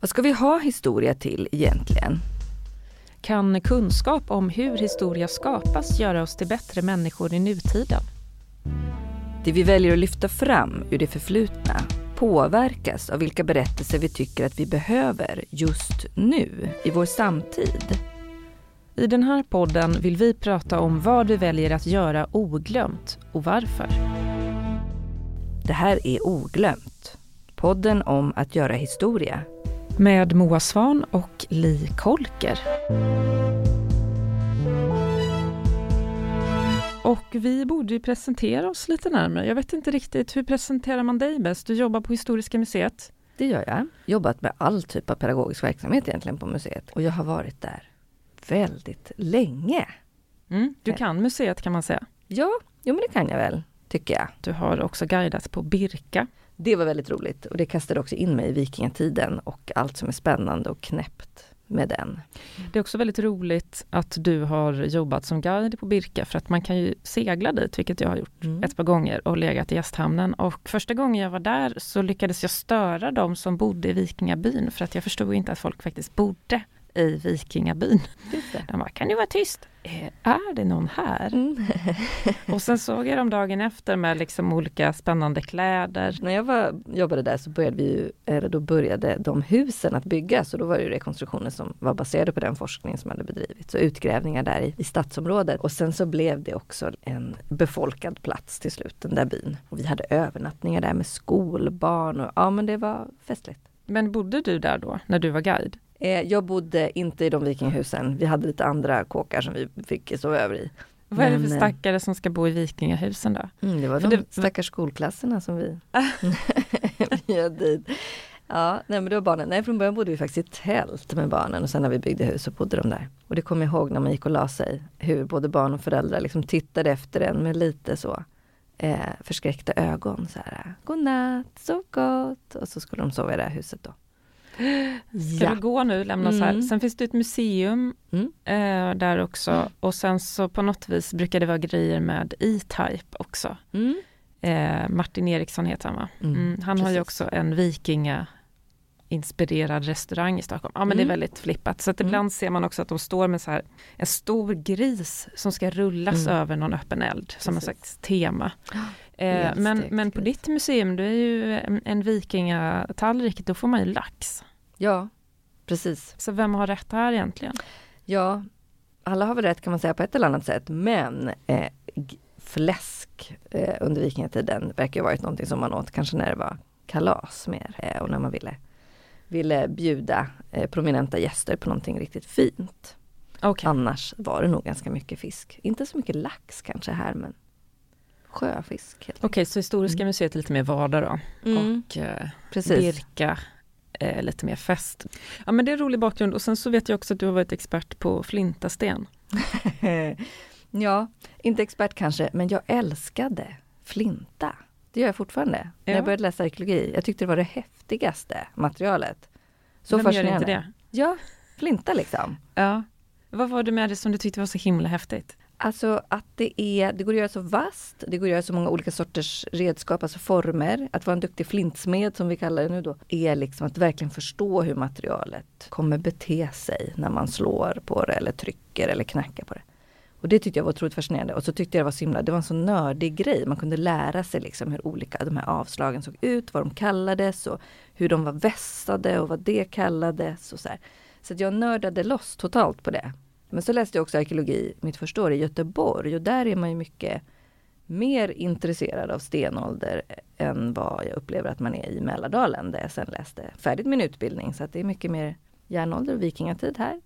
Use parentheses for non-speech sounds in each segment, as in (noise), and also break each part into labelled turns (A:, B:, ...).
A: Vad ska vi ha historia till egentligen?
B: Kan kunskap om hur historia skapas göra oss till bättre människor i nutiden?
A: Det vi väljer att lyfta fram ur det förflutna påverkas av vilka berättelser vi tycker att vi behöver just nu, i vår samtid.
B: I den här podden vill vi prata om vad vi väljer att göra oglömt och varför.
A: Det här är Oglömt, podden om att göra historia.
B: Med Moa Svan och Li Kolker. Och vi borde ju presentera oss lite närmare. Jag vet inte riktigt, hur presenterar man dig bäst? Du jobbar på Historiska museet.
A: Det gör jag. Jobbat med all typ av pedagogisk verksamhet egentligen på museet. Och jag har varit där väldigt länge.
B: Mm, du kan museet kan man säga.
A: Ja, jo men det kan jag väl, tycker jag.
B: Du har också guidat på Birka.
A: Det var väldigt roligt och det kastade också in mig i vikingatiden och allt som är spännande och knäppt med den.
B: Det är också väldigt roligt att du har jobbat som guide på Birka för att man kan ju segla dit, vilket jag har gjort mm. ett par gånger och legat i gästhamnen. Och första gången jag var där så lyckades jag störa de som bodde i vikingabyn för att jag förstod inte att folk faktiskt bodde i vikingabyn. De bara, kan du vara tyst? Eh, är det någon här? Mm. (laughs) och sen såg jag dem dagen efter med liksom olika spännande kläder.
A: När jag var, jobbade där så började vi ju, eller då började de husen att byggas och då var det rekonstruktioner som var baserade på den forskning som hade bedrivits och utgrävningar där i, i stadsområdet. Och sen så blev det också en befolkad plats till slut, den där byn. Och vi hade övernattningar där med skolbarn och ja men det var festligt.
B: Men bodde du där då, när du var guide?
A: Eh, jag bodde inte i de vikinghusen. Vi hade lite andra kåkar som vi fick sova över i.
B: Vad är det för eh, stackare som ska bo i vikingahusen då?
A: Mm, det var för de det... stackars skolklasserna som vi (laughs) (laughs) bjöd dit. Ja, nej men var barnen. Nej, från början bodde vi faktiskt i tält med barnen och sen när vi byggde hus så bodde de där. Och det kommer jag ihåg när man gick och la sig, hur både barn och föräldrar liksom tittade efter en med lite så eh, förskräckta ögon. Så här, Godnatt, sov gott. Och så skulle de sova i det här huset då.
B: Ska ja. du gå nu, lämna mm. här. Sen finns det ett museum mm. eh, där också och sen så på något vis brukar det vara grejer med E-Type också. Mm. Eh, Martin Eriksson heter han va? Mm, mm. han Precis. har ju också en vikinga inspirerad restaurang i Stockholm. Ja men det är mm. väldigt flippat. Så att ibland ser man också att de står med så här en stor gris som ska rullas över någon öppen eld Precis. som en slags tema. (gasps) Eh, men, men på ditt museum, du är ju en, en vikingatallrik, då får man ju lax.
A: Ja, precis.
B: Så vem har rätt här egentligen?
A: Ja, alla har väl rätt kan man säga på ett eller annat sätt, men eh, fläsk eh, under vikingatiden verkar ha varit någonting som man åt kanske när det var kalas mer eh, och när man ville, ville bjuda eh, prominenta gäster på någonting riktigt fint. Okay. Annars var det nog ganska mycket fisk. Inte så mycket lax kanske här men sjöfisk.
B: Okej, okay, så Historiska mm. museet är lite mer vardag då mm. och eh, Birka eh, lite mer fest. Ja men det är en rolig bakgrund och sen så vet jag också att du har varit expert på flintasten. (laughs)
A: ja, inte expert kanske, men jag älskade flinta. Det gör jag fortfarande. Ja. När jag började läsa arkeologi. Jag tyckte det var det häftigaste materialet.
B: Så Vem fascinerande. gör inte det?
A: Ja, flinta liksom.
B: Ja. Vad var det med det som du tyckte var så himla häftigt?
A: Alltså att det är, det går att göra så vasst, det går att göra så många olika sorters redskap, alltså former. Att vara en duktig flintsmed som vi kallar det nu då, är liksom att verkligen förstå hur materialet kommer bete sig när man slår på det eller trycker eller knackar på det. Och det tyckte jag var otroligt fascinerande. Och så tyckte jag det var så himla, det var en så nördig grej. Man kunde lära sig liksom hur olika de här avslagen såg ut, vad de kallades och hur de var vässade och vad det kallades. Och så här. så jag nördade loss totalt på det. Men så läste jag också arkeologi mitt första år i Göteborg och där är man ju mycket mer intresserad av stenålder än vad jag upplever att man är i Mälardalen där jag sen läste färdigt min utbildning. Så att det är mycket mer järnålder och vikingatid här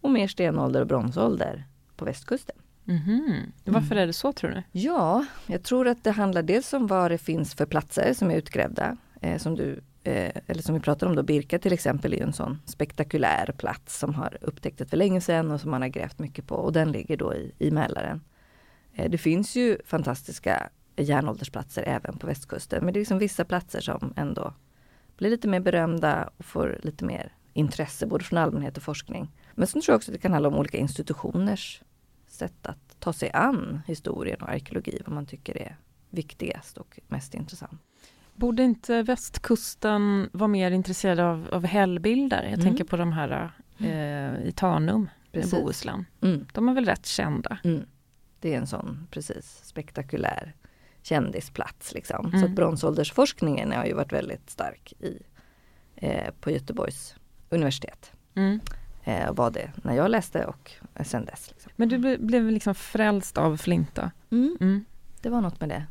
A: och mer stenålder och bronsålder på västkusten.
B: Mm -hmm. Varför är det så tror du?
A: Ja, jag tror att det handlar dels om vad det finns för platser som är utgrävda. Eh, som du Eh, eller som vi pratar om då, Birka till exempel är en sån spektakulär plats som har upptäckts för länge sedan och som man har grävt mycket på och den ligger då i, i Mälaren. Eh, det finns ju fantastiska järnåldersplatser även på västkusten men det är liksom vissa platser som ändå blir lite mer berömda och får lite mer intresse både från allmänhet och forskning. Men sen tror jag också att det kan handla om olika institutioners sätt att ta sig an historien och arkeologi, vad man tycker är viktigast och mest intressant.
B: Borde inte västkusten vara mer intresserad av, av hällbilder? Jag mm. tänker på de här eh, i Tanum i Bohuslän. Mm. De är väl rätt kända? Mm.
A: Det är en sån precis spektakulär kändisplats. Liksom. Så att mm. bronsåldersforskningen har ju varit väldigt stark i, eh, på Göteborgs universitet. Mm. Eh, var det när jag läste och sen dess. Liksom.
B: Men du ble, blev liksom frälst av flinta? Mm.
A: Mm. Det var något med det.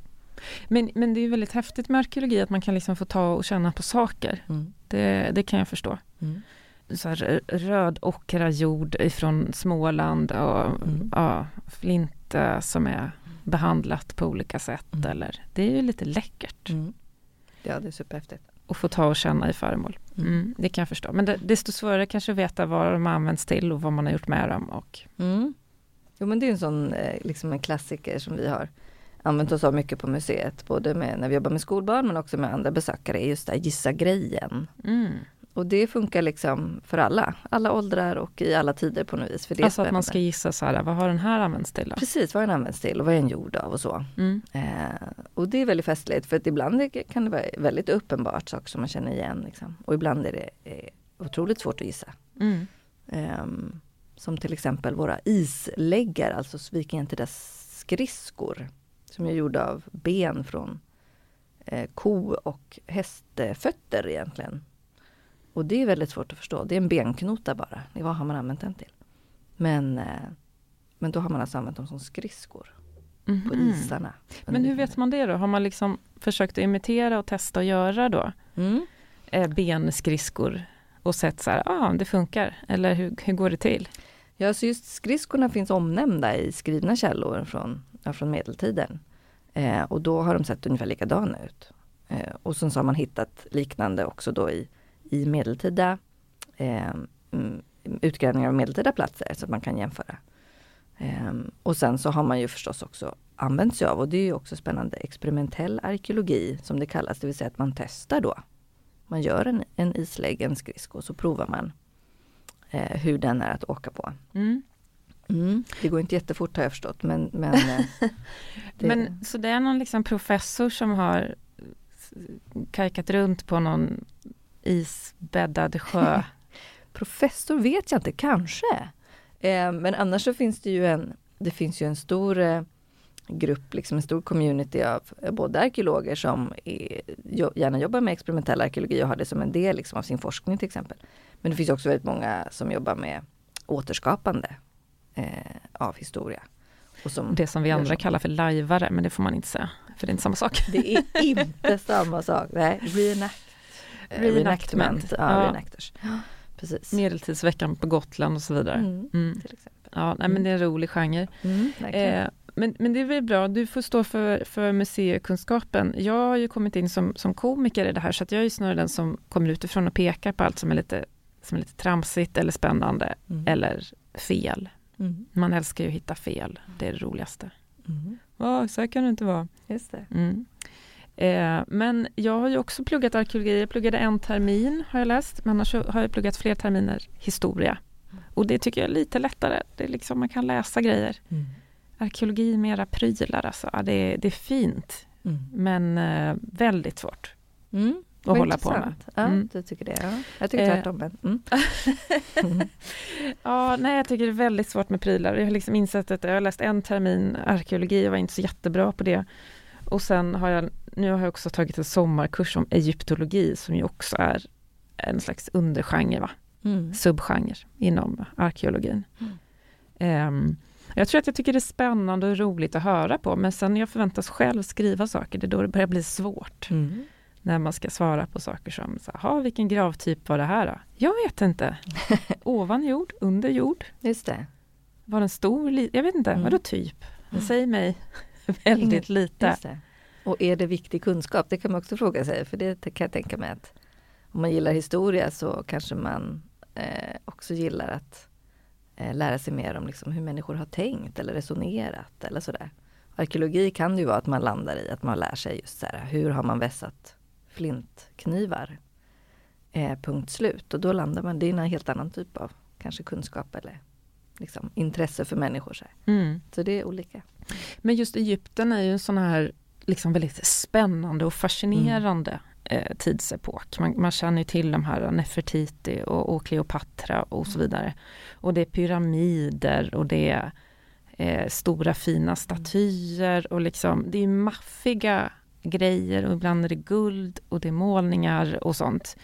B: Men, men det är väldigt häftigt med arkeologi att man kan liksom få ta och känna på saker. Mm. Det, det kan jag förstå. Mm. Så här, röd ockra jord ifrån Småland och mm. ja, flinta som är behandlat på olika sätt. Mm. Eller, det är ju lite läckert. Mm.
A: Ja, det är superhäftigt.
B: Och få ta och känna i föremål. Mm. det kan jag förstå. Men det, desto svårare kanske att veta vad de används till och vad man har gjort med dem. Och...
A: Jo men det är en sån eh, liksom en klassiker som vi har använt oss av mycket på museet. Både med, när vi jobbar med skolbarn men också med andra besökare. Just det gissa grejen. Mm. Och det funkar liksom för alla, alla åldrar och i alla tider på något vis. För det
B: alltså att man ska gissa så här, vad har den här använts till? Då?
A: Precis, vad har den använts till och vad är den gjord av och så. Mm. Eh, och det är väldigt festligt för att ibland kan det vara väldigt uppenbart saker som man känner igen. Liksom. Och ibland är det eh, otroligt svårt att gissa. Mm. Eh, som till exempel våra isläggar, alltså Svikengentidas skridskor. Som är gjorda av ben från eh, ko och hästfötter egentligen. Och det är väldigt svårt att förstå. Det är en benknota bara. Vad har man använt den till? Men, eh, men då har man alltså använt dem som skridskor. Mm -hmm. På mhm. isarna.
B: Men hur vet man det då? Har man liksom försökt imitera och testa att göra då? Mm. Eh, benskridskor och sett så här, ja ah, det funkar. Eller hur, hur går det till?
A: Ja, så just skridskorna finns omnämnda i skrivna källor från, från medeltiden. Eh, och då har de sett ungefär likadana ut. Eh, och sen så har man hittat liknande också då i i medeltida eh, mm, utgrävningar av medeltida platser så att man kan jämföra. Eh, och sen så har man ju förstås också använt sig av, och det är ju också spännande, experimentell arkeologi som det kallas, det vill säga att man testar då. Man gör en, en islägg, en skridsko, så provar man eh, hur den är att åka på. Mm. Mm. Det går inte jättefort har jag förstått men, men, eh, (laughs)
B: det... men Så det är någon liksom professor som har kajkat runt på någon isbäddad sjö? (laughs)
A: Professor vet jag inte, kanske. Eh, men annars så finns det ju en, det finns ju en stor eh, grupp, liksom en stor community av både arkeologer som är, gärna jobbar med experimentell arkeologi och har det som en del liksom, av sin forskning till exempel. Men det finns också väldigt många som jobbar med återskapande eh, av historia.
B: Som det som vi andra kallar för lajvare, men det får man inte säga, för det är inte samma sak.
A: Det är inte (laughs) samma sak, nej. Reenact Eh, reenactment. Ja, ja. Reenactors.
B: Precis. Medeltidsveckan på Gotland och så vidare. Mm, mm. Ja, nej, men det är en rolig genre. Mm, eh, men, men det är väl bra, du får stå för, för museikunskapen. Jag har ju kommit in som, som komiker i det här, så att jag är snarare den som kommer utifrån och pekar på allt som är lite, som är lite tramsigt eller spännande mm. eller fel. Mm. Man älskar ju att hitta fel, det är det roligaste. Mm. Oh, så här kan det inte vara.
A: Just.
B: Mm. Eh, men jag har ju också pluggat arkeologi. Jag pluggade en termin har jag läst, men annars har jag pluggat fler terminer historia. Och det tycker jag är lite lättare. Det är liksom, man kan läsa grejer. Mm. Arkeologi mera prylar alltså. Ja, det, är, det är fint. Mm. Men eh, väldigt svårt. Att hålla på med.
A: Ja, mm. du tycker det. Ja. Jag tycker tvärtom. Eh. Mm. (laughs)
B: ja, nej, jag tycker det är väldigt svårt med prylar. Jag har liksom insett att jag har läst en termin arkeologi och var inte så jättebra på det. Och sen har jag, nu har jag också tagit en sommarkurs om egyptologi som ju också är en slags undergenre, va? Mm. subgenre inom arkeologin. Mm. Um, jag tror att jag tycker det är spännande och roligt att höra på, men sen när jag förväntas själv skriva saker, det är då det börjar bli svårt. Mm. När man ska svara på saker som, så, vilken gravtyp var det här då? Jag vet inte. (laughs) Ovan jord, under jord.
A: Just det.
B: Var den stor? Jag vet inte, mm. vadå typ? Säg mig (laughs) väldigt lite.
A: Och är det viktig kunskap? Det kan man också fråga sig, för det kan jag tänka mig att om man gillar historia så kanske man eh, också gillar att eh, lära sig mer om liksom hur människor har tänkt eller resonerat eller sådär. Arkeologi kan ju vara att man landar i att man lär sig just så här, hur har man vässat flintknivar? Eh, punkt slut. Och då landar man, det är en helt annan typ av kanske kunskap eller liksom, intresse för människor. Så, mm. så det är olika.
B: Men just Egypten är ju en sån här liksom väldigt spännande och fascinerande mm. tidsepok. Man, man känner ju till de här Nefertiti och, och Kleopatra och så vidare. Och det är pyramider och det är eh, stora fina statyer och liksom det är maffiga grejer och ibland är det guld och det är målningar och sånt.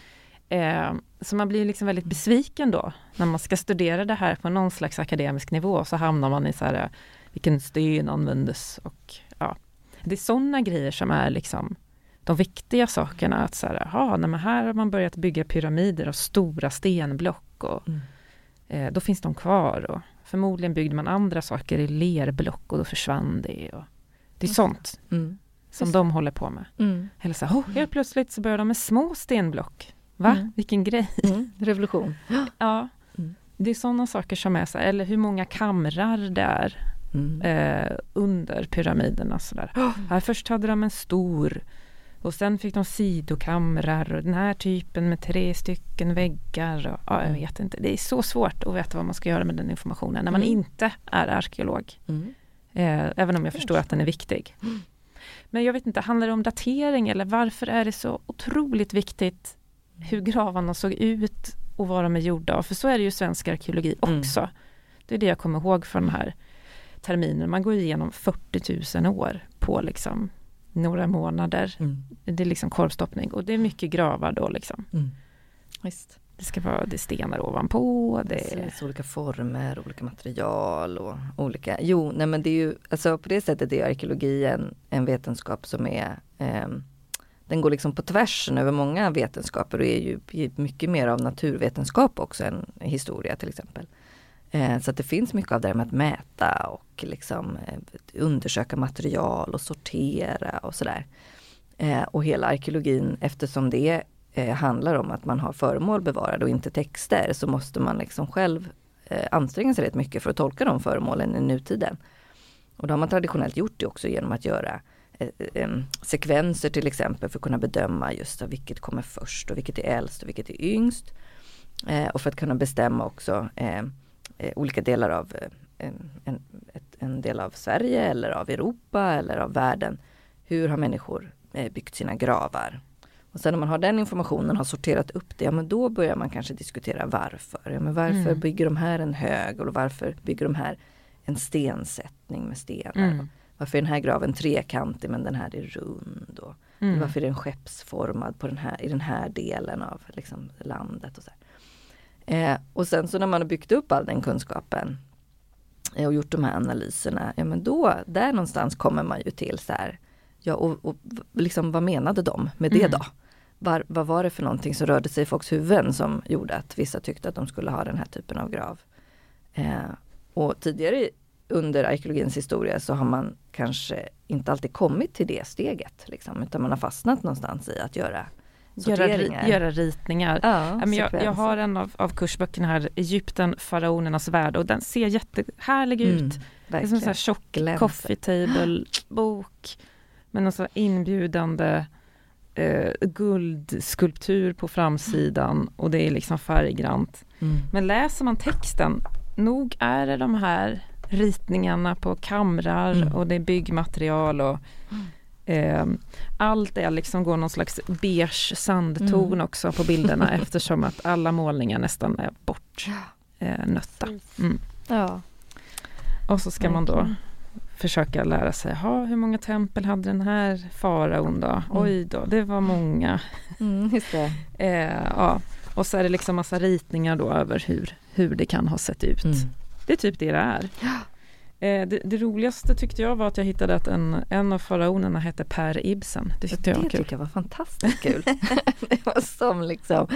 B: Eh, så man blir liksom väldigt besviken då när man ska studera det här på någon slags akademisk nivå så hamnar man i så här vilken sten användes och ja. Det är sådana grejer som är liksom de viktiga sakerna att så här, aha, nej, men här har man börjat bygga pyramider av stora stenblock och mm. eh, då finns de kvar och förmodligen byggde man andra saker i lerblock och då försvann det. Och, det är sånt mm. Som Just. de håller på med. Mm. Eller så, oh, helt plötsligt så börjar de med små stenblock. Va? Mm. Vilken grej!
A: Mm. Revolution! (gasps)
B: ja, mm. det är sådana saker som är så här, eller hur många kamrar det är mm. eh, under pyramiderna. Så där. Oh, först hade de en stor och sen fick de sidokamrar och den här typen med tre stycken väggar. Och, ja, jag mm. vet inte. Det är så svårt att veta vad man ska göra med den informationen när man mm. inte är arkeolog. Mm. Eh, även om jag förstår att den är viktig. (gasps) Men jag vet inte, handlar det om datering eller varför är det så otroligt viktigt hur gravarna såg ut och vad de är gjorda av? För så är det ju svensk arkeologi mm. också. Mm. Det är det jag kommer ihåg från den här terminen. Man går igenom 40 000 år på liksom några månader. Mm. Det är liksom korvstoppning och det är mycket gravar då liksom. Mm.
A: Visst.
B: Det ska vara det stenar ovanpå. Det
A: är olika former, olika material och olika. Jo, nej men det är ju alltså på det sättet är arkeologi en, en vetenskap som är eh, den går liksom på tvärsen över många vetenskaper och är ju mycket mer av naturvetenskap också än historia till exempel. Eh, så att det finns mycket av det med att mäta och liksom eh, undersöka material och sortera och sådär. Eh, och hela arkeologin eftersom det Eh, handlar om att man har föremål bevarade och inte texter så måste man liksom själv eh, anstränga sig rätt mycket för att tolka de föremålen i nutiden. Och då har man traditionellt gjort det också genom att göra eh, sekvenser till exempel för att kunna bedöma just vilket kommer först och vilket är äldst och vilket är yngst. och för att kunna bestämma också eh, olika delar av eh, en, ett, en, del av Sverige eller av Europa eller av världen. Hur har människor eh, byggt sina gravar? Och sen när man har den informationen, har sorterat upp det, ja men då börjar man kanske diskutera varför. Ja, men varför mm. bygger de här en hög och varför bygger de här en stensättning med stenar? Mm. Varför är den här graven trekantig men den här är rund? Och mm. Varför är den skeppsformad på den här, i den här delen av liksom, landet? Och så. Eh, och sen så när man har byggt upp all den kunskapen eh, och gjort de här analyserna, ja men då, där någonstans kommer man ju till så här, ja och, och liksom vad menade de med det mm. då? Var, vad var det för någonting som rörde sig i folks huvuden som gjorde att vissa tyckte att de skulle ha den här typen av grav? Eh, och tidigare under arkeologins historia så har man kanske inte alltid kommit till det steget. Liksom, utan man har fastnat någonstans i att göra
B: göra, göra ritningar. Ja, jag, jag, har en av, av kursböckerna här, Egypten, faraonernas värld och den ser jättehärlig mm, ut. Det är som en sån här tjock coffee table bok med någon sån inbjudande eh, guldskulptur på framsidan och det är liksom färggrant. Mm. Men läser man texten, nog är det de här ritningarna på kamrar mm. och det är byggmaterial och. Eh, allt är liksom går någon slags beige sandton mm. också på bilderna (laughs) eftersom att alla målningar nästan är bortnötta. Eh, mm. Ja. Och så ska man då försöka lära sig, ha, hur många tempel hade den här faraon då? Mm. Oj då, det var många.
A: Mm, just det. (laughs)
B: eh, ja. Och så är det liksom massa ritningar då över hur, hur det kan ha sett ut. Mm. Det är typ det det är. Eh, det, det, roligaste tyckte jag var att jag hittade att en, en av faraonerna hette Per Ibsen.
A: Det tyckte, jag, det tycker jag var fantastiskt kul. (laughs) det var som liksom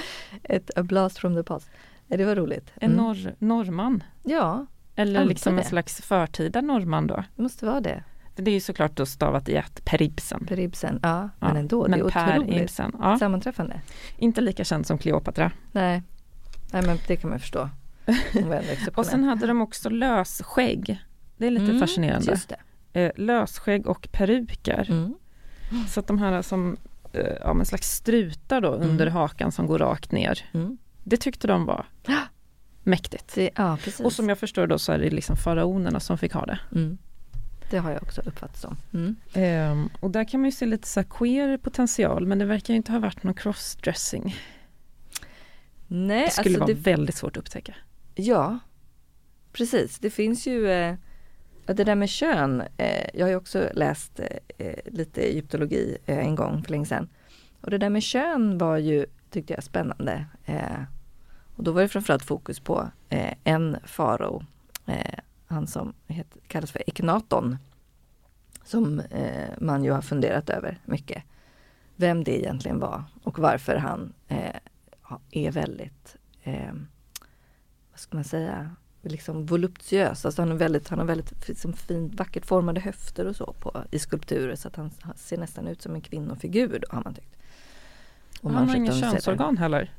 A: ett a blast from the past. Det var roligt.
B: En mm. norr, norrman.
A: Ja.
B: Eller liksom det. en slags förtida norrman då.
A: Det måste vara det.
B: Det är ju såklart då stavat i ett, Per Ibsen.
A: Per Ibsen, ja, ja. men ändå. Men det är per otroligt Ibsen, ja. sammanträffande.
B: Inte lika känd som Kleopatra.
A: Nej, Nej men det kan man förstå. (laughs)
B: och sen hade de också lösskägg. Det är lite mm, fascinerande. Eh, lösskägg och peruker. Mm. Så att de här som eh, ja, en slags strutar då mm. under hakan som går rakt ner. Mm. Det tyckte de var mäktigt.
A: Det, ja,
B: och som jag förstår då så är det liksom faraonerna som fick ha det.
A: Mm. det har jag också uppfattat som. Mm.
B: Um, och där kan man ju se lite så queer potential men det verkar inte ha varit någon crossdressing.
A: Nej,
B: det skulle alltså vara det... väldigt svårt att upptäcka.
A: Ja, precis. Det finns ju eh, det där med kön. Eh, jag har ju också läst eh, lite egyptologi eh, en gång för länge sedan. Och det där med kön var ju, tyckte jag, spännande. Eh, och då var det framförallt fokus på eh, en farao, eh, han som heter, kallas för Eknaton, som eh, man ju har funderat över mycket. Vem det egentligen var och varför han eh, är väldigt, eh, vad ska man säga, liksom voluptuös. Alltså han, är väldigt, han har väldigt liksom, fint, vackert formade höfter och så på, i skulpturer så att han ser nästan ut som en kvinnofigur då har man tyckt.
B: Och han har inget könsorgan heller.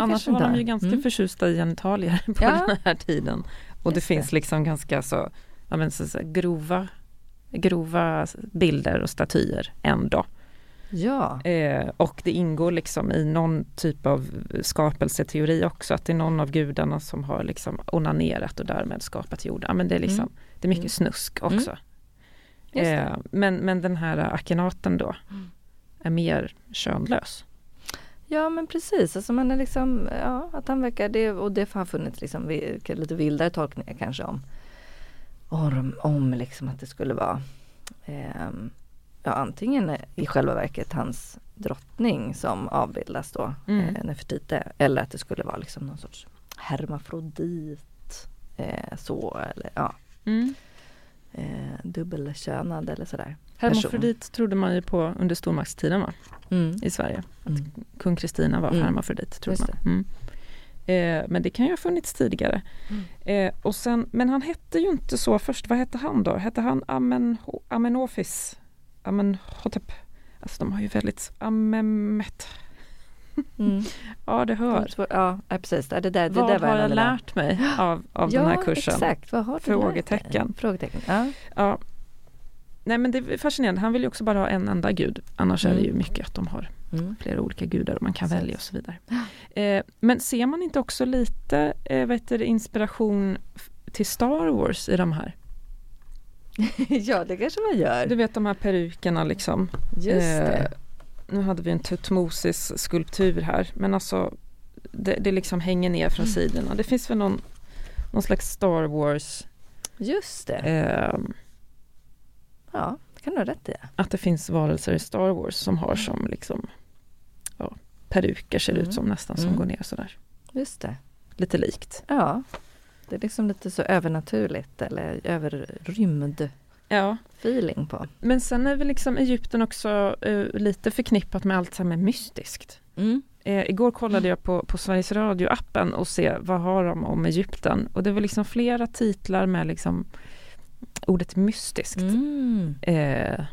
B: Annars var de ju ganska mm. förtjusta i genitalier på ja. den här tiden. Och Just det finns det. liksom ganska så, ja, men så, så, grova, grova bilder och statyer ändå.
A: Ja.
B: Eh, och det ingår liksom i någon typ av skapelseteori också, att det är någon av gudarna som har liksom onanerat och därmed skapat jorden. Men det, är liksom, mm. det är mycket mm. snusk mm. också. Mm. Eh, men, men den här akenaten då mm. är mer könlös.
A: Ja men precis, alltså man är liksom, ja att han verkar, det, och det har funnits liksom lite vildare tolkningar kanske om, om, om liksom att det skulle vara eh, ja, antingen i själva verket hans drottning som avbildas då, mm. eh, Nefertite, eller att det skulle vara liksom någon sorts hermafrodit, eh, så eller ja. Mm. Eh, dubbelkönad eller sådär.
B: Hermafrodit trodde man ju på under stormaktstiden va? Mm. I Sverige. Att mm. kung Kristina var mm. hermafrodit trodde man. Mm. Eh, men det kan ju ha funnits tidigare. Mm. Eh, och sen, men han hette ju inte så först. Vad hette han då? Hette han Amen, Amenofis? Amenhotep? Alltså de har ju väldigt Amemet. Mm. (laughs) ja, det hör.
A: Ja, precis. Det där, det
B: vad
A: där
B: har jag lärt mig av, av
A: ja,
B: den här kursen?
A: Exakt. Vad har du
B: Frågetecken.
A: Frågetecken. Ja.
B: ja. Nej men det är fascinerande, han vill ju också bara ha en enda gud. Annars mm. är det ju mm. mycket att de har mm. flera olika gudar och man kan välja och så vidare. Eh, men ser man inte också lite eh, vet du, inspiration till Star Wars i de här? (laughs)
A: ja det kanske man gör.
B: Du vet de här perukerna liksom.
A: Just eh,
B: nu hade vi en Tutmosis skulptur här men alltså det, det liksom hänger ner från mm. sidorna. Det finns väl någon, någon slags Star Wars
A: Just det. Ja, det kan du ha rätt i.
B: Att det finns varelser i Star Wars som har som liksom ja, peruker ser mm. ut som nästan som mm. går ner sådär.
A: Just det.
B: Lite likt.
A: Ja. Det är liksom lite så övernaturligt eller överrymd ja. feeling på.
B: Men sen är väl liksom Egypten också uh, lite förknippat med allt som är mystiskt. Mm. Eh, igår kollade jag på, på Sveriges Radio-appen och se vad har de om Egypten och det var liksom flera titlar med liksom ordet mystiskt mm. eh,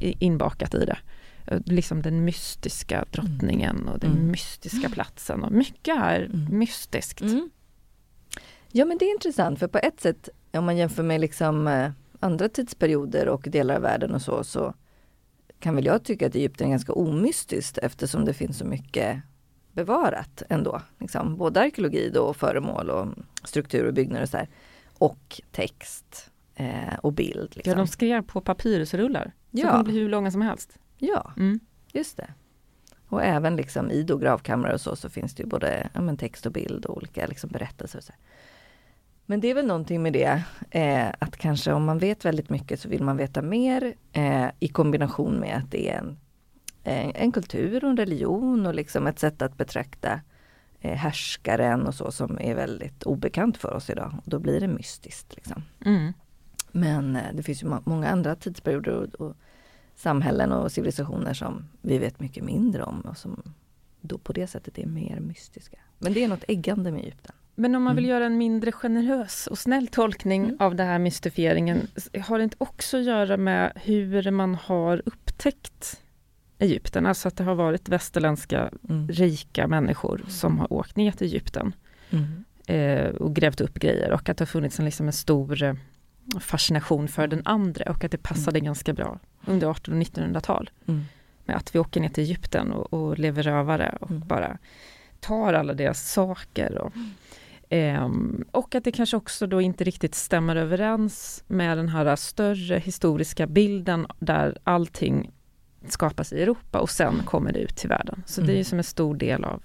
B: inbakat i det. Eh, liksom den mystiska drottningen och den mm. mystiska platsen och mycket är mm. mystiskt. Mm.
A: Ja men det är intressant för på ett sätt om man jämför med liksom eh, andra tidsperioder och delar av världen och så, så kan väl jag tycka att Egypten är ganska omystiskt eftersom det finns så mycket bevarat ändå. Liksom, både arkeologi då och föremål och struktur och byggnader och så här. Och text eh, och bild. Liksom.
B: Ja, de skrev på papyrusrullar. Så ja. kunde bli hur långa som helst.
A: Ja, mm. just det. Och även liksom i gravkamrar och så, så finns det ju både ja, text och bild och olika liksom berättelser. Men det är väl någonting med det, eh, att kanske om man vet väldigt mycket så vill man veta mer eh, i kombination med att det är en, eh, en kultur och en religion och liksom ett sätt att betrakta eh, härskaren och så som är väldigt obekant för oss idag. Och då blir det mystiskt. Liksom. Mm. Men eh, det finns ju många andra tidsperioder och, och, samhällen och civilisationer som vi vet mycket mindre om och som då på det sättet är mer mystiska. Men det är något äggande med Egypten.
B: Men om man vill mm. göra en mindre generös och snäll tolkning mm. av den här mystifieringen, har det inte också att göra med hur man har upptäckt Egypten? Alltså att det har varit västerländska mm. rika människor som har åkt ner till Egypten mm. eh, och grävt upp grejer och att det har funnits en, liksom en stor fascination för den andra och att det passade mm. ganska bra under 1800 och 1900-tal. Mm. Med att vi åker ner till Egypten och, och lever rövare och mm. bara tar alla deras saker. Och, Um, och att det kanske också då inte riktigt stämmer överens med den här större historiska bilden där allting skapas i Europa och sen kommer det ut till världen. Så det är ju mm. som en stor del av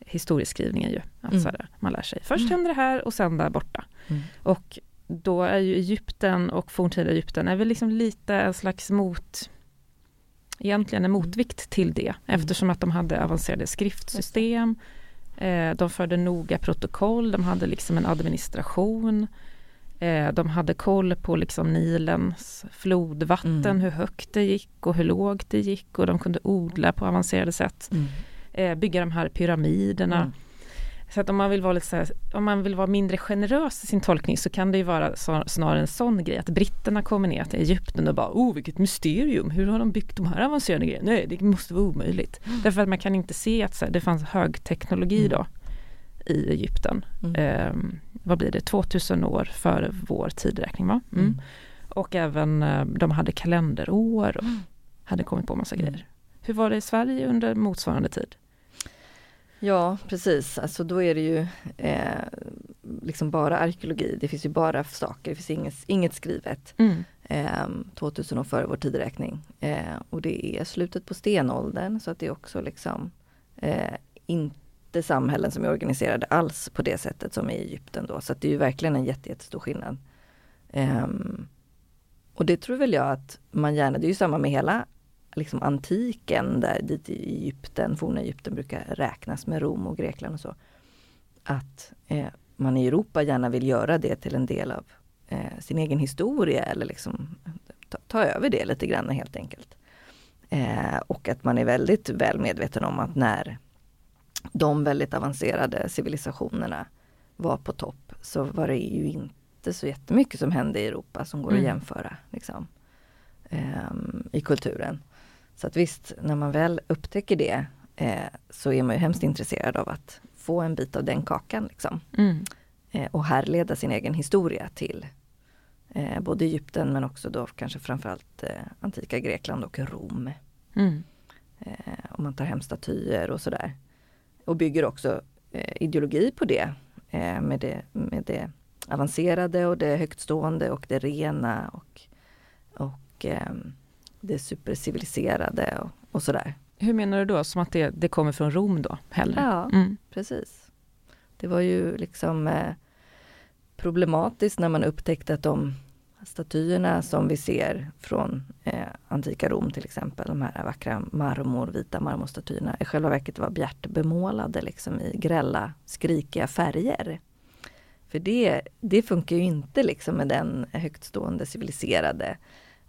B: historieskrivningen ju. Alltså mm. man lär sig, först mm. händer det här och sen där borta. Mm. Och då är ju Egypten och forntida Egypten är väl liksom lite en slags mot egentligen en motvikt till det eftersom att de hade avancerade skriftsystem Eh, de förde noga protokoll, de hade liksom en administration. Eh, de hade koll på liksom Nilens flodvatten, mm. hur högt det gick och hur lågt det gick och de kunde odla på avancerade sätt. Mm. Eh, bygga de här pyramiderna. Mm. Så att om man vill vara lite här, om man vill vara mindre generös i sin tolkning så kan det ju vara så, snarare en sån grej att britterna kommer ner till Egypten och bara oh vilket mysterium, hur har de byggt de här avancerade grejerna? Nej det måste vara omöjligt. Mm. Därför att man kan inte se att här, det fanns högteknologi mm. då i Egypten. Mm. Eh, vad blir det, 2000 år före vår tidräkning va? Mm. mm. Och även eh, de hade kalenderår och mm. hade kommit på massa grejer. Hur var det i Sverige under motsvarande tid?
A: Ja precis, alltså då är det ju eh, liksom bara arkeologi. Det finns ju bara saker, det finns inget, inget skrivet. Mm. Eh, 2000 år före vår tideräkning. Eh, och det är slutet på stenåldern så att det är också liksom eh, inte samhällen som är organiserade alls på det sättet som i Egypten då. Så det är ju verkligen en jätte, jättestor skillnad. Um, och det tror väl jag att man gärna, det är ju samma med hela liksom antiken, där dit i Egypten, forna Egypten brukar räknas med Rom och Grekland och så. Att eh, man i Europa gärna vill göra det till en del av eh, sin egen historia eller liksom ta, ta, över det lite grann helt enkelt. Eh, och att man är väldigt väl medveten om att när de väldigt avancerade civilisationerna var på topp så var det ju inte så jättemycket som hände i Europa som går mm. att jämföra liksom, ehm, i kulturen. Så att visst, när man väl upptäcker det eh, så är man ju hemskt intresserad av att få en bit av den kakan. Liksom. Mm. Eh, och härleda sin egen historia till eh, både Egypten men också då kanske framförallt eh, antika Grekland och Rom. Mm. Eh, om man tar hem statyer och sådär. Och bygger också eh, ideologi på det, med det. Med det avancerade och det högtstående och det rena och, och ehm, det superciviliserade och, och sådär.
B: Hur menar du då? Som att det, det kommer från Rom då? Hellre?
A: Ja, mm. precis. Det var ju liksom eh, problematiskt när man upptäckte att de statyerna som vi ser från eh, antika Rom till exempel, de här vackra marmorvita marmorstatyerna, i själva verket var bjärt bemålade liksom i grälla, skrikiga färger. För det, det funkar ju inte liksom med den högtstående civiliserade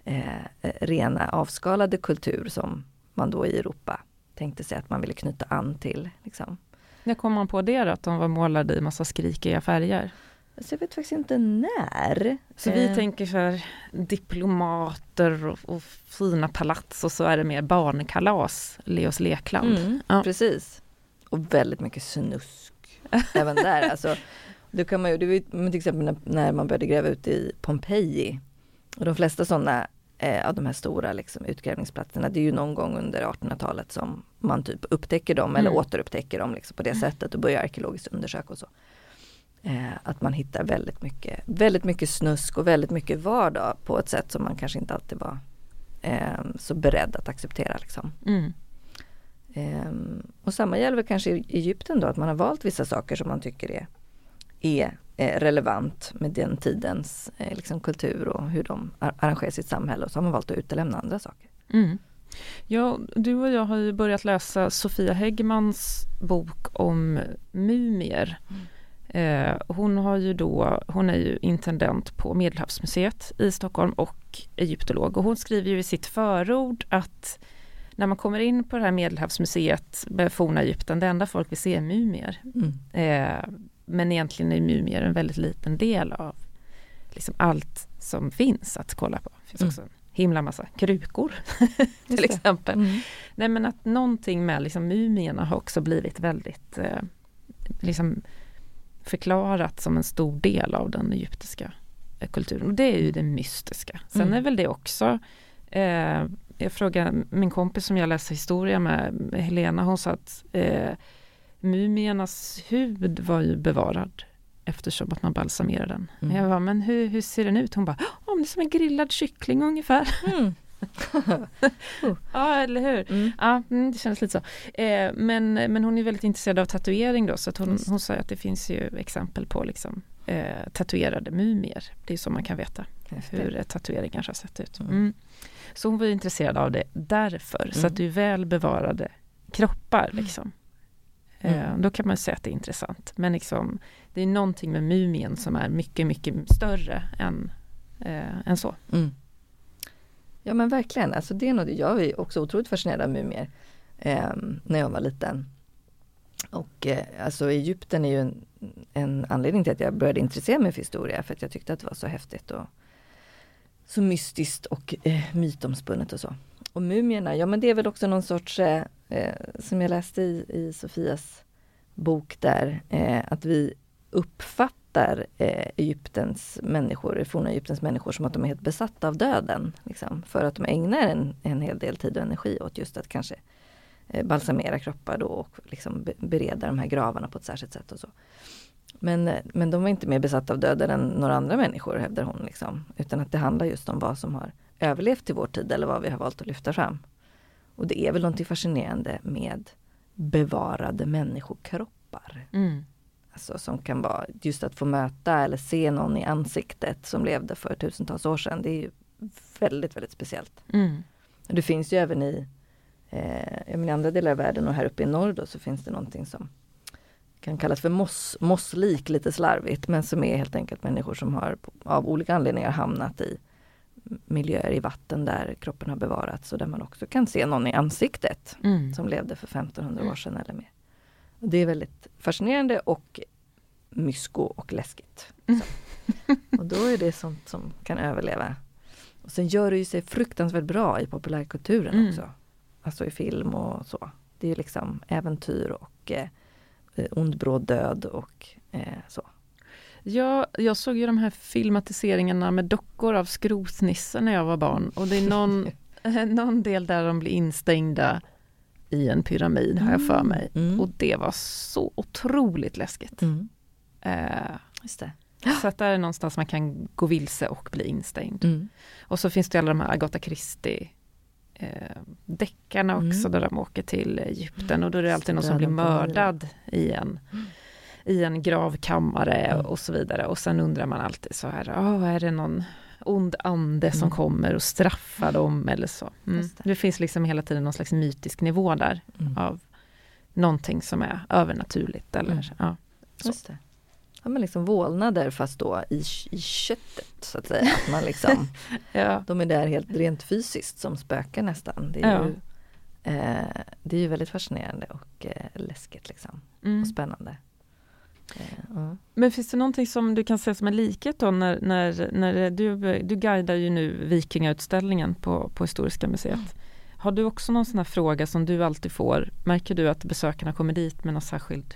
A: Eh, eh, rena avskalade kultur som man då i Europa tänkte sig att man ville knyta an till. Liksom.
B: När kom man på det då, att de var målade i massa skrikiga färger?
A: Så jag vet faktiskt inte när.
B: Så eh. vi tänker så här diplomater och, och, fina palats och så är det mer barnkalas, Leos lekland. Mm,
A: ja. Precis. Och väldigt mycket snusk (laughs) även där. Alltså, då kan man ju, det var till exempel när, när man började gräva ut i Pompeji och de flesta sådana eh, av de här stora liksom, utgrävningsplatserna, det är ju någon gång under 1800-talet som man typ upptäcker dem eller mm. återupptäcker dem liksom, på det mm. sättet och börjar arkeologiskt undersöka och så. Eh, att man hittar väldigt mycket, väldigt mycket snusk och väldigt mycket vardag på ett sätt som man kanske inte alltid var eh, så beredd att acceptera. Liksom. Mm. Eh, och samma gäller kanske i Egypten då, att man har valt vissa saker som man tycker är, är relevant med den tidens eh, liksom, kultur och hur de arrangerar sitt samhälle och så har man valt att utelämna andra saker. Mm.
B: Ja, du och jag har ju börjat läsa Sofia Häggmans bok om mumier. Mm. Eh, hon, har ju då, hon är ju intendent på Medelhavsmuseet i Stockholm och egyptolog och hon skriver ju i sitt förord att när man kommer in på det här Medelhavsmuseet med forna Egypten, det enda folk vill se är mumier. Mm. Eh, men egentligen är mumier en väldigt liten del av liksom allt som finns att kolla på. Det finns mm. också en himla massa krukor till exempel. Mm. Nej men att någonting med liksom mumierna har också blivit väldigt eh, liksom förklarat som en stor del av den egyptiska eh, kulturen. Och det är ju det mystiska. Sen mm. är väl det också eh, jag frågade min kompis som jag läser historia med, Helena, hon sa att eh, mumiernas hud var ju bevarad eftersom att man balsamerar den. Mm. Jag bara, men hur, hur ser den ut? Hon bara, oh, det är som en grillad kyckling ungefär. Mm. (laughs) ja, eller hur? Mm. Ja, mm, det känns lite så. Eh, men, men hon är väldigt intresserad av tatuering då, så att hon, hon säger att det finns ju exempel på liksom, eh, tatuerade mumier. Det är så man kan veta hur tatueringar har sett ut. Mm. mm. Så hon var intresserad av det därför, så att det är väl bevarade kroppar. Liksom. Eh, då kan man säga att det är intressant. Men liksom, det är någonting med mumien som är mycket, mycket större än, eh, än så. Mm.
A: Ja men verkligen, alltså det är något, jag är också otroligt fascinerad av mumier eh, när jag var liten. Och eh, alltså Egypten är ju en, en, anledning till att jag började intressera mig för historia för att jag tyckte att det var så häftigt och så mystiskt och eh, mytomspunnet och så. Och mumierna, ja men det är väl också någon sorts, eh, eh som jag läste i, i Sofias bok där, eh, att vi uppfattar eh, Egyptens människor, forna Egyptens människor som att de är helt besatta av döden. Liksom, för att de ägnar en, en hel del tid och energi åt just att kanske eh, balsamera kroppar då och liksom bereda de här gravarna på ett särskilt sätt och så. Men, eh, men de var inte mer besatta av döden än några andra människor hävdar hon. Liksom, utan att det handlar just om vad som har överlevt i vår tid eller vad vi har valt att lyfta fram. Och det är väl någonting fascinerande med bevarade människokroppar. Mm. Alltså som kan vara just att få möta eller se någon i ansiktet som levde för tusentals år sedan. Det är ju väldigt, väldigt speciellt. Mm. Det finns ju även i eh, i andra delar av världen och här uppe i norr då så finns det någonting som kan kallas för moss, mosslik lite slarvigt men som är helt enkelt människor som har av olika anledningar hamnat i miljöer i vatten där kroppen har bevarats och där man också kan se någon i ansiktet mm. som levde för 1500 år sedan eller mer. Och det är väldigt fascinerande och mysko och läskigt. Mm. Och då är det sånt som kan överleva. Och sen gör det ju sig fruktansvärt bra i populärkulturen mm. också. Alltså i film och så. Det är liksom äventyr och eh, ond bråd död och eh, så.
B: Ja, jag såg ju de här filmatiseringarna med dockor av Skrotnisse när jag var barn och det är någon, (laughs) någon del där de blir instängda i en pyramid har jag för mm. mig. Mm. Och det var så otroligt läskigt. Mm.
A: Eh, Just det.
B: Så att där är någonstans man kan gå vilse och bli instängd. Mm. Och så finns det alla de här Agatha Christie eh, deckarna också mm. där de åker till Egypten och då är det alltid någon som blir mördad i en, i en gravkammare mm. och så vidare. Och sen undrar man alltid så här, oh, är det någon ond ande mm. som kommer och straffar dem eller så. Mm. Det. det. finns liksom hela tiden någon slags mytisk nivå där mm. av någonting som är övernaturligt eller mm. ja.
A: Just det. Ja men liksom vålnader fast då i, i köttet så att säga. Att man liksom, (laughs) ja. De är där helt rent fysiskt som spökar nästan. Det är, ja. ju, eh, det är ju väldigt fascinerande och eh, läskigt liksom. Mm. Och spännande.
B: Mm. Men finns det någonting som du kan se som en likhet då när, när, när du, du guidar ju nu Vikingautställningen på, på Historiska museet. Mm. Har du också någon sån här fråga som du alltid får? Märker du att besökarna kommer dit med något särskild?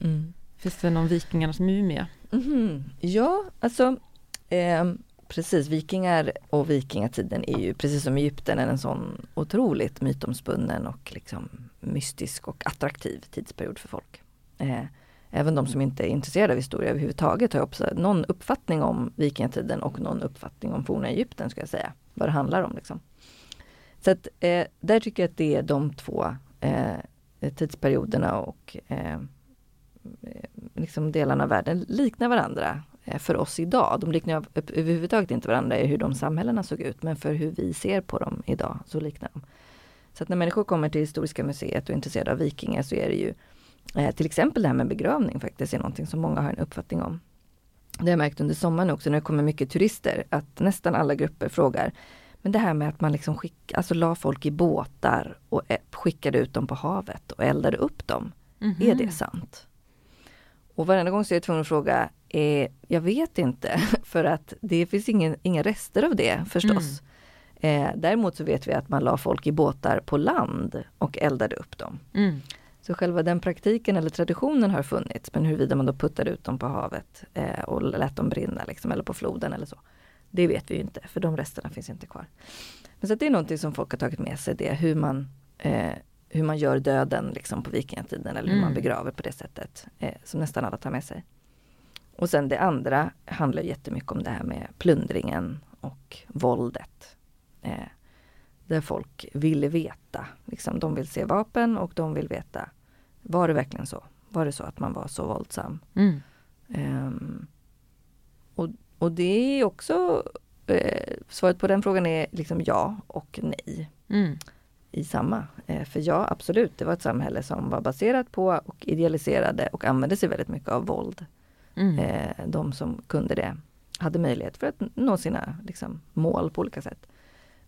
B: Mm. Finns det någon vikingarnas mumie?
A: Mm. Ja, alltså eh, precis, vikingar och vikingatiden är ju precis som Egypten en sån otroligt mytomspunnen och liksom mystisk och attraktiv tidsperiod för folk. Eh, även de som inte är intresserade av historia överhuvudtaget har också någon uppfattning om vikingatiden och någon uppfattning om forna Egypten ska jag säga. Vad det handlar om liksom. Så att eh, där tycker jag att det är de två eh, tidsperioderna och eh, eh liksom delarna av världen liknar varandra eh, för oss idag. De liknar överhuvudtaget inte varandra i hur de samhällena såg ut men för hur vi ser på dem idag så liknar de. Så att när människor kommer till Historiska museet och är intresserade av vikingar så är det ju Eh, till exempel det här med begravning faktiskt är någonting som många har en uppfattning om. Det har jag märkt under sommaren också när det kommer mycket turister att nästan alla grupper frågar men det här med att man liksom skick, alltså la folk i båtar och skickade ut dem på havet och eldade upp dem. Mm -hmm. Är det sant? Och varenda gång så är jag tvungen att fråga, eh, jag vet inte, (laughs) för att det finns ingen, inga rester av det förstås. Mm. Eh, däremot så vet vi att man la folk i båtar på land och eldade upp dem. Mm. Så själva den praktiken eller traditionen har funnits men huruvida man då puttade ut dem på havet eh, och lät dem brinna liksom, eller på floden eller så. Det vet vi ju inte för de resterna finns inte kvar. Men så det är någonting som folk har tagit med sig det hur man eh, hur man gör döden liksom på vikingatiden eller hur man mm. begraver på det sättet. Eh, som nästan alla tar med sig. Och sen det andra handlar jättemycket om det här med plundringen och våldet. Eh, där folk vill veta, liksom, de vill se vapen och de vill veta Var det verkligen så? Var det så att man var så våldsam? Mm. Um, och, och det är också eh, Svaret på den frågan är liksom ja och nej. Mm. I samma. Eh, för ja absolut, det var ett samhälle som var baserat på och idealiserade och använde sig väldigt mycket av våld. Mm. Eh, de som kunde det hade möjlighet för att nå sina liksom, mål på olika sätt.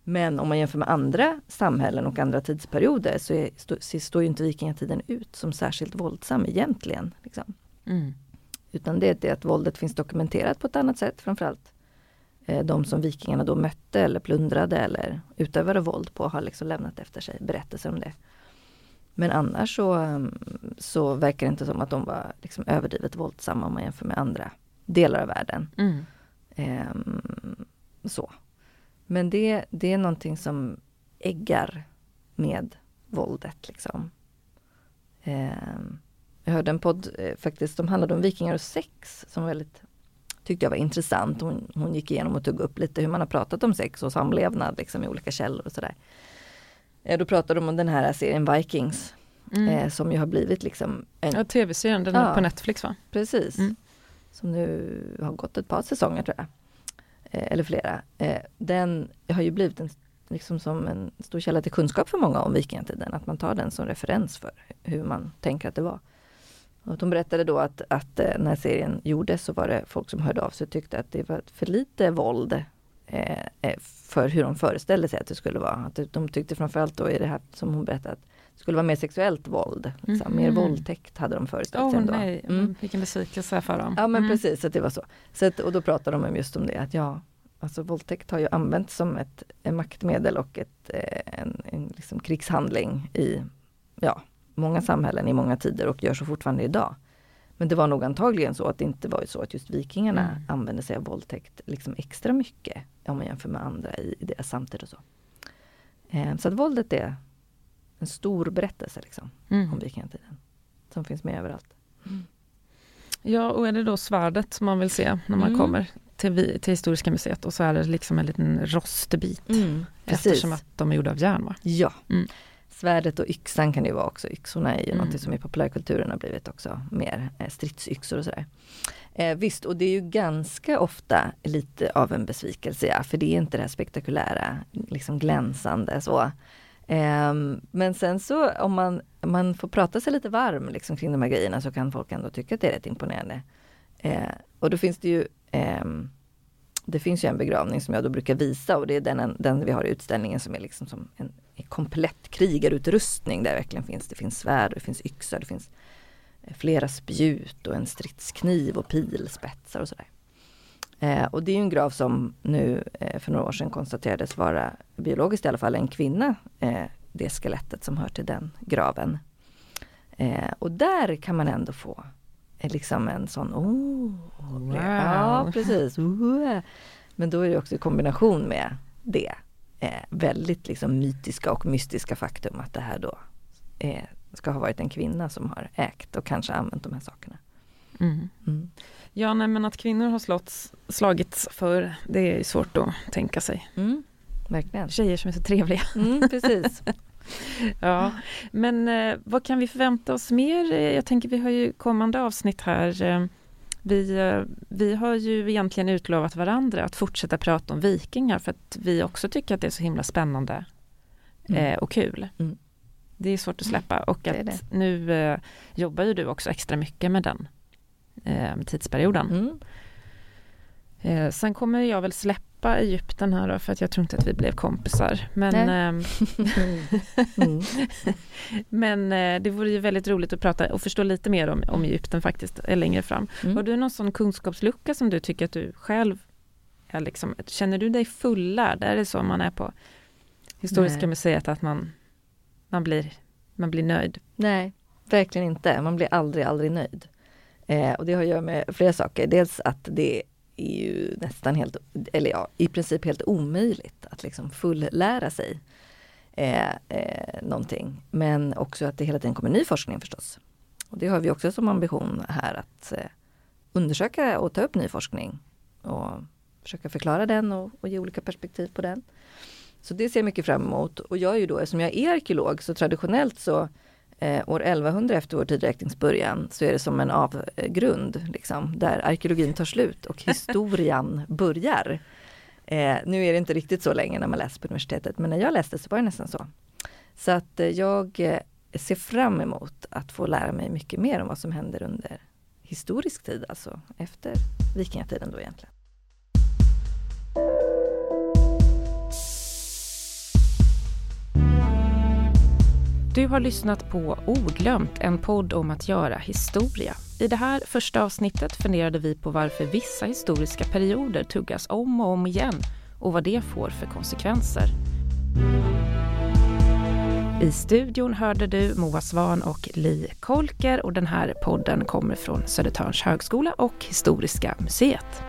A: Men om man jämför med andra samhällen och andra tidsperioder så är, stå, står ju inte vikingatiden ut som särskilt våldsam egentligen. Liksom. Mm. Utan det är det att våldet finns dokumenterat på ett annat sätt framförallt. Eh, de som vikingarna då mötte eller plundrade eller utövade våld på har liksom lämnat efter sig berättelser om det. Men annars så, mm, så verkar det inte som att de var liksom överdrivet våldsamma om man jämför med andra delar av världen. Mm. Ehm, så. Men det, det är någonting som äggar med våldet. Liksom. Ehm, jag hörde en podd eh, faktiskt som handlade om vikingar och sex som väldigt tyckte jag var intressant. Hon, hon gick igenom och tog upp lite hur man har pratat om sex och samlevnad liksom, i olika källor och sådär. Eh, då pratade de om den här serien Vikings. Mm. Eh, som ju har blivit liksom
B: en... Ja, tv-serien, den ja, är på Netflix va?
A: Precis. Mm. Som nu har gått ett par säsonger tror jag. Eh, eller flera. Eh, den har ju blivit en, liksom som en stor källa till kunskap för många om vikingatiden. Att man tar den som referens för hur man tänker att det var. Och de berättade då att, att eh, när serien gjordes så var det folk som hörde av sig och tyckte att det var för lite våld för hur de föreställde sig att det skulle vara. Att de tyckte framförallt då i det här som hon berättade att skulle vara mer sexuellt våld. Mm. Mer våldtäkt hade de föreställt
B: oh, sig. Ändå. Nej. Mm. Vilken besvikelse för dem.
A: Ja men mm. precis, att det var så. så att, och då pratade de just om det att ja, alltså våldtäkt har ju använts som ett, ett maktmedel och ett, en, en liksom krigshandling i ja, många samhällen i många tider och gör så fortfarande idag. Men det var nog antagligen så att det inte var så att just vikingarna mm. använde sig av våldtäkt liksom extra mycket om man jämför med andra i, i deras samtid och så. Eh, så att våldet är en stor berättelse liksom, mm. om vikingatiden. Som finns med överallt. Mm.
B: Ja, och är det då svärdet som man vill se när man mm. kommer till, till Historiska museet och så är det liksom en liten rostbit. Mm, eftersom att de är gjorda av järn va?
A: Ja. Mm svärdet och yxan kan det ju vara också. Yxorna är ju mm. något som i populärkulturen har blivit också mer eh, stridsyxor och sådär. Eh, visst, och det är ju ganska ofta lite av en besvikelse, ja, för det är inte det här spektakulära, liksom glänsande så. Ehm, men sen så om man, man får prata sig lite varm liksom, kring de här grejerna så kan folk ändå tycka att det är rätt imponerande. Eh, och då finns det ju ehm, det finns ju en begravning som jag då brukar visa och det är den, den vi har i utställningen som är liksom som en komplett krigarutrustning där det verkligen finns, det finns svärd, det finns yxor, det finns eh, flera spjut och en stridskniv och pilspetsar och sådär. Eh, och det är en grav som nu eh, för några år sedan konstaterades vara biologiskt i alla fall en kvinna, eh, det skelettet som hör till den graven. Eh, och där kan man ändå få eh, liksom en sån, oh, wow. ja precis. Men då är det också i kombination med det eh, väldigt liksom mytiska och mystiska faktum att det här då ska ha varit en kvinna som har ägt och kanske använt de här sakerna.
B: Mm. Mm. Ja, nej, men att kvinnor har slått, slagits för det är svårt att tänka sig.
A: Mm. Verkligen.
B: Tjejer som är så trevliga.
A: Mm, precis. (laughs)
B: ja, men eh, vad kan vi förvänta oss mer? Jag tänker vi har ju kommande avsnitt här eh, vi, eh, vi har ju egentligen utlovat varandra att fortsätta prata om vikingar för att vi också tycker att det är så himla spännande mm. eh, och kul. Mm. Det är svårt att släppa och att det det. nu eh, jobbar ju du också extra mycket med den eh, tidsperioden. Mm. Eh, sen kommer jag väl släppa Egypten här då, för att jag tror inte att vi blev kompisar. Men, eh, (laughs) mm. (laughs) men eh, det vore ju väldigt roligt att prata och förstå lite mer om, om Egypten faktiskt eh, längre fram. Mm. Har du någon sån kunskapslucka som du tycker att du själv är liksom, känner du dig fullärd? Är det så man är på Historiska Nej. museet att man, man, blir, man blir nöjd?
A: Nej, verkligen inte. Man blir aldrig, aldrig nöjd. Eh, och det har att göra med flera saker. Dels att det är ju nästan helt, eller ja, i princip helt omöjligt att liksom fulllära sig. eh, eh, någonting. Men också att det hela tiden kommer ny forskning förstås. Och det har vi också som ambition här att eh, undersöka och ta upp ny forskning och försöka förklara den och, och, ge olika perspektiv på den. Så det ser jag mycket fram emot. Och jag är ju då, eftersom jag är arkeolog, så traditionellt så eh, år 1100 efter vår tidräknings början så är det som en avgrund, liksom, där arkeologin tar slut och historien (laughs) börjar. Eh, nu är det inte riktigt så länge när man läser på universitetet, men när jag läste så var det nästan så. Så att eh, jag eh, ser fram emot att få lära mig mycket mer om vad som händer under historisk tid, alltså efter vikingatiden då egentligen.
B: Du har lyssnat på Oglömt, en podd om att göra historia. I det här första avsnittet funderade vi på varför vissa historiska perioder tuggas om och om igen och vad det får för konsekvenser. I studion hörde du Moa Svan och Li Kolker och den här podden kommer från Södertörns högskola och Historiska museet.